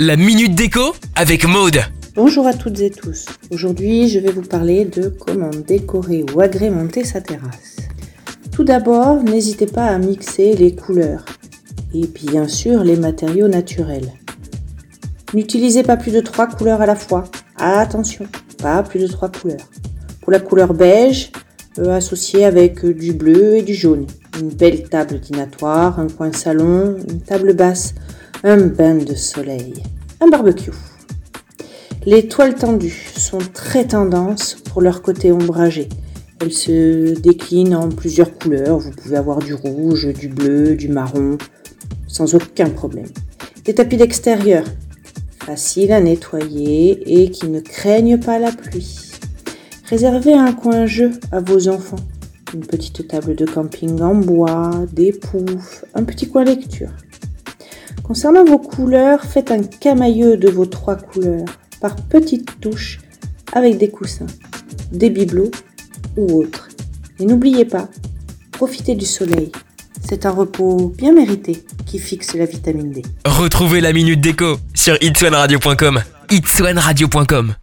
La minute déco avec Maude. Bonjour à toutes et tous. Aujourd'hui, je vais vous parler de comment décorer ou agrémenter sa terrasse. Tout d'abord, n'hésitez pas à mixer les couleurs et bien sûr les matériaux naturels. N'utilisez pas plus de trois couleurs à la fois. Attention, pas plus de trois couleurs. Pour la couleur beige, euh, associée avec du bleu et du jaune. Une belle table dînatoire, un coin salon, une table basse un bain de soleil, un barbecue. Les toiles tendues sont très tendances pour leur côté ombragé. Elles se déclinent en plusieurs couleurs. Vous pouvez avoir du rouge, du bleu, du marron, sans aucun problème. Des tapis d'extérieur, faciles à nettoyer et qui ne craignent pas la pluie. Réservez un coin jeu à vos enfants. Une petite table de camping en bois, des poufs, un petit coin lecture. Concernant vos couleurs, faites un camailleux de vos trois couleurs par petites touches avec des coussins, des bibelots ou autres. Et n'oubliez pas, profitez du soleil. C'est un repos bien mérité qui fixe la vitamine D. Retrouvez la minute déco sur itswanradio.com. itswanradio.com